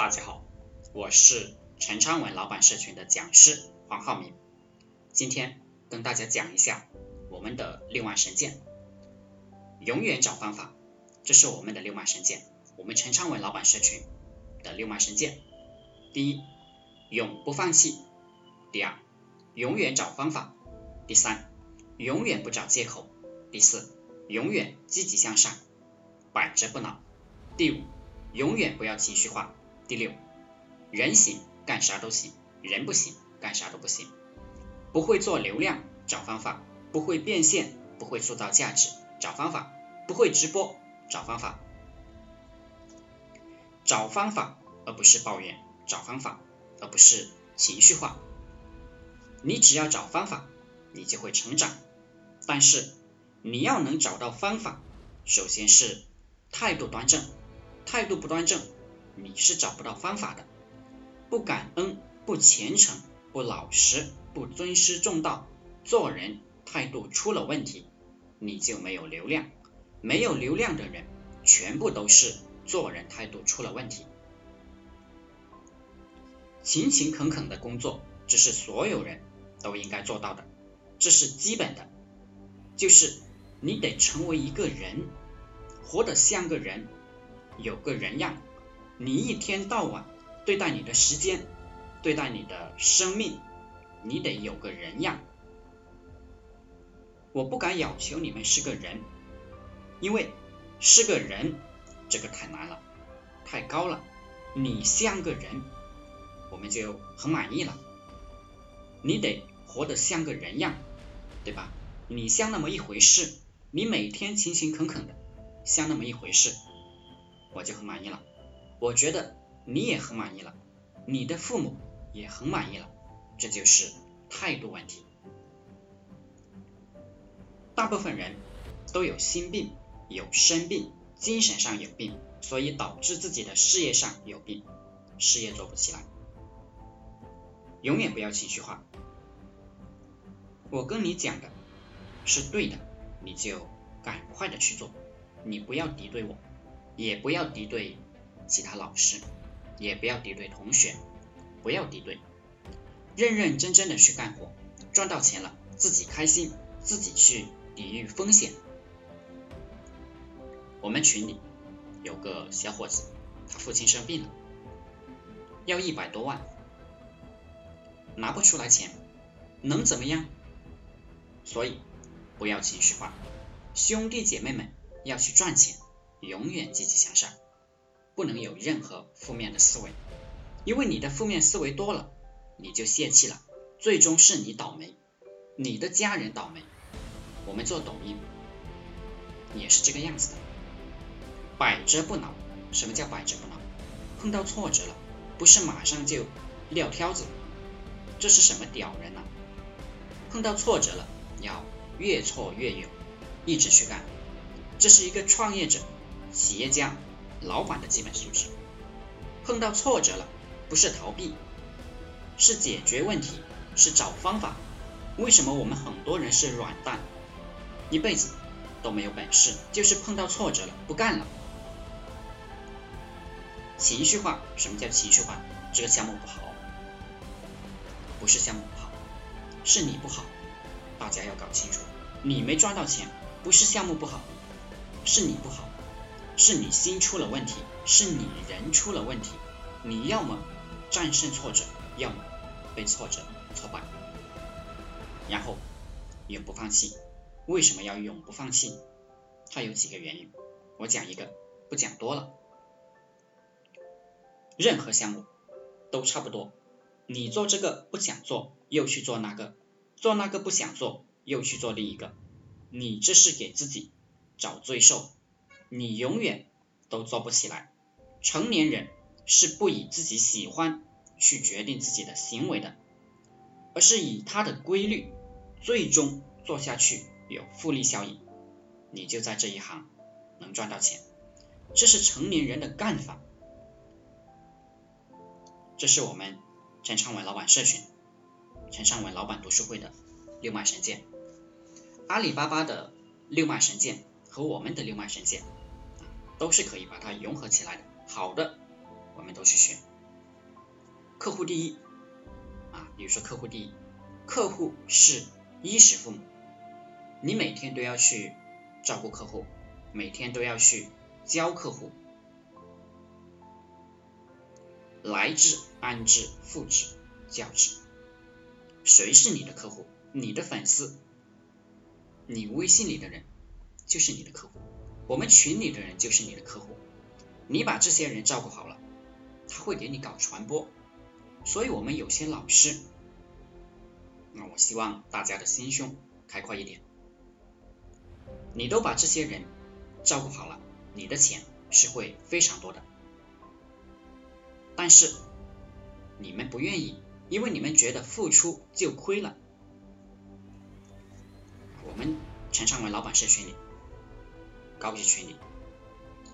大家好，我是陈昌文老板社群的讲师黄浩明，今天跟大家讲一下我们的六脉神剑，永远找方法，这是我们的六脉神剑，我们陈昌文老板社群的六脉神剑。第一，永不放弃；第二，永远找方法；第三，永远不找借口；第四，永远积极向上，百折不挠；第五，永远不要情绪化。第六，人行干啥都行，人不行干啥都不行。不会做流量找方法，不会变现不会塑造价值找方法，不会直播找方法，找方法而不是抱怨，找方法而不是情绪化。你只要找方法，你就会成长。但是你要能找到方法，首先是态度端正，态度不端正。你是找不到方法的，不感恩、不虔诚、不老实、不尊师重道，做人态度出了问题，你就没有流量。没有流量的人，全部都是做人态度出了问题。勤勤恳恳的工作，这是所有人都应该做到的，这是基本的，就是你得成为一个人，活得像个人，有个人样。你一天到晚对待你的时间，对待你的生命，你得有个人样。我不敢要求你们是个人，因为是个人这个太难了，太高了。你像个人，我们就很满意了。你得活得像个人样，对吧？你像那么一回事，你每天勤勤恳恳的，像那么一回事，我就很满意了。我觉得你也很满意了，你的父母也很满意了，这就是态度问题。大部分人都有心病、有生病、精神上有病，所以导致自己的事业上有病，事业做不起来。永远不要情绪化。我跟你讲的是对的，你就赶快的去做，你不要敌对我，也不要敌对。其他老师也不要敌对同学，不要敌对，认认真真的去干活，赚到钱了自己开心，自己去抵御风险。我们群里有个小伙子，他父亲生病了，要一百多万，拿不出来钱，能怎么样？所以不要情绪化，兄弟姐妹们要去赚钱，永远积极向上。不能有任何负面的思维，因为你的负面思维多了，你就泄气了，最终是你倒霉，你的家人倒霉。我们做抖音也是这个样子的，百折不挠。什么叫百折不挠？碰到挫折了，不是马上就撂挑子，这是什么屌人呐？碰到挫折了，要越挫越勇，一直去干，这是一个创业者、企业家。老板的基本素质，碰到挫折了，不是逃避，是解决问题，是找方法。为什么我们很多人是软蛋，一辈子都没有本事，就是碰到挫折了不干了。情绪化，什么叫情绪化？这个项目不好，不是项目不好，是你不好，大家要搞清楚。你没赚到钱，不是项目不好，是你不好。是你心出了问题，是你人出了问题。你要么战胜挫折，要么被挫折挫败。然后永不放弃。为什么要永不放弃？它有几个原因，我讲一个，不讲多了。任何项目都差不多，你做这个不想做，又去做那个；做那个不想做，又去做另一个。你这是给自己找罪受。你永远都做不起来。成年人是不以自己喜欢去决定自己的行为的，而是以他的规律，最终做下去有复利效应，你就在这一行能赚到钱。这是成年人的干法。这是我们陈昌文老板社群、陈昌文老板读书会的六脉神剑，阿里巴巴的六脉神剑和我们的六脉神剑。都是可以把它融合起来的。好的，我们都去学。客户第一啊，比如说客户第一，客户是衣食父母，你每天都要去照顾客户，每天都要去教客户，来之安之复之教之，谁是你的客户？你的粉丝，你微信里的人就是你的客户，我们群里的人就是你的客户，你把这些人照顾好了，他会给你搞传播。所以，我们有些老师，那我希望大家的心胸开阔一点。你都把这些人照顾好了，你的钱是会非常多的。但是你们不愿意，因为你们觉得付出就亏了。我们陈昌文老板社群里，高级群里，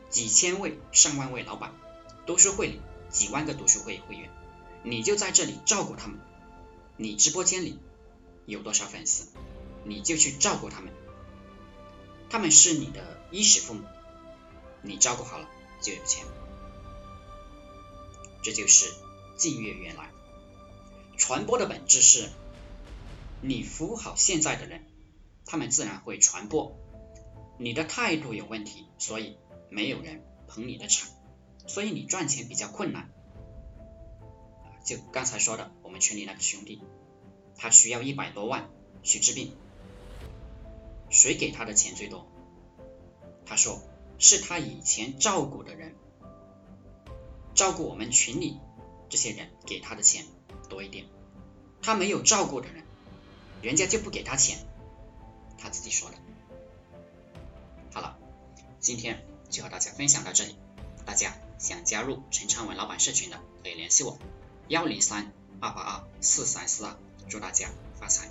几千位、上万位老板，读书会里几万个读书会会员。你就在这里照顾他们，你直播间里有多少粉丝，你就去照顾他们，他们是你的衣食父母，你照顾好了就有钱，这就是近悦远来。传播的本质是，你服务好现在的人，他们自然会传播。你的态度有问题，所以没有人捧你的场，所以你赚钱比较困难。就刚才说的，我们群里那个兄弟，他需要一百多万去治病，谁给他的钱最多？他说是他以前照顾的人，照顾我们群里这些人给他的钱多一点，他没有照顾的人，人家就不给他钱，他自己说的。今天就和大家分享到这里，大家想加入陈昌文老板社群的可以联系我。幺零三二八二四三四二，祝大家发财！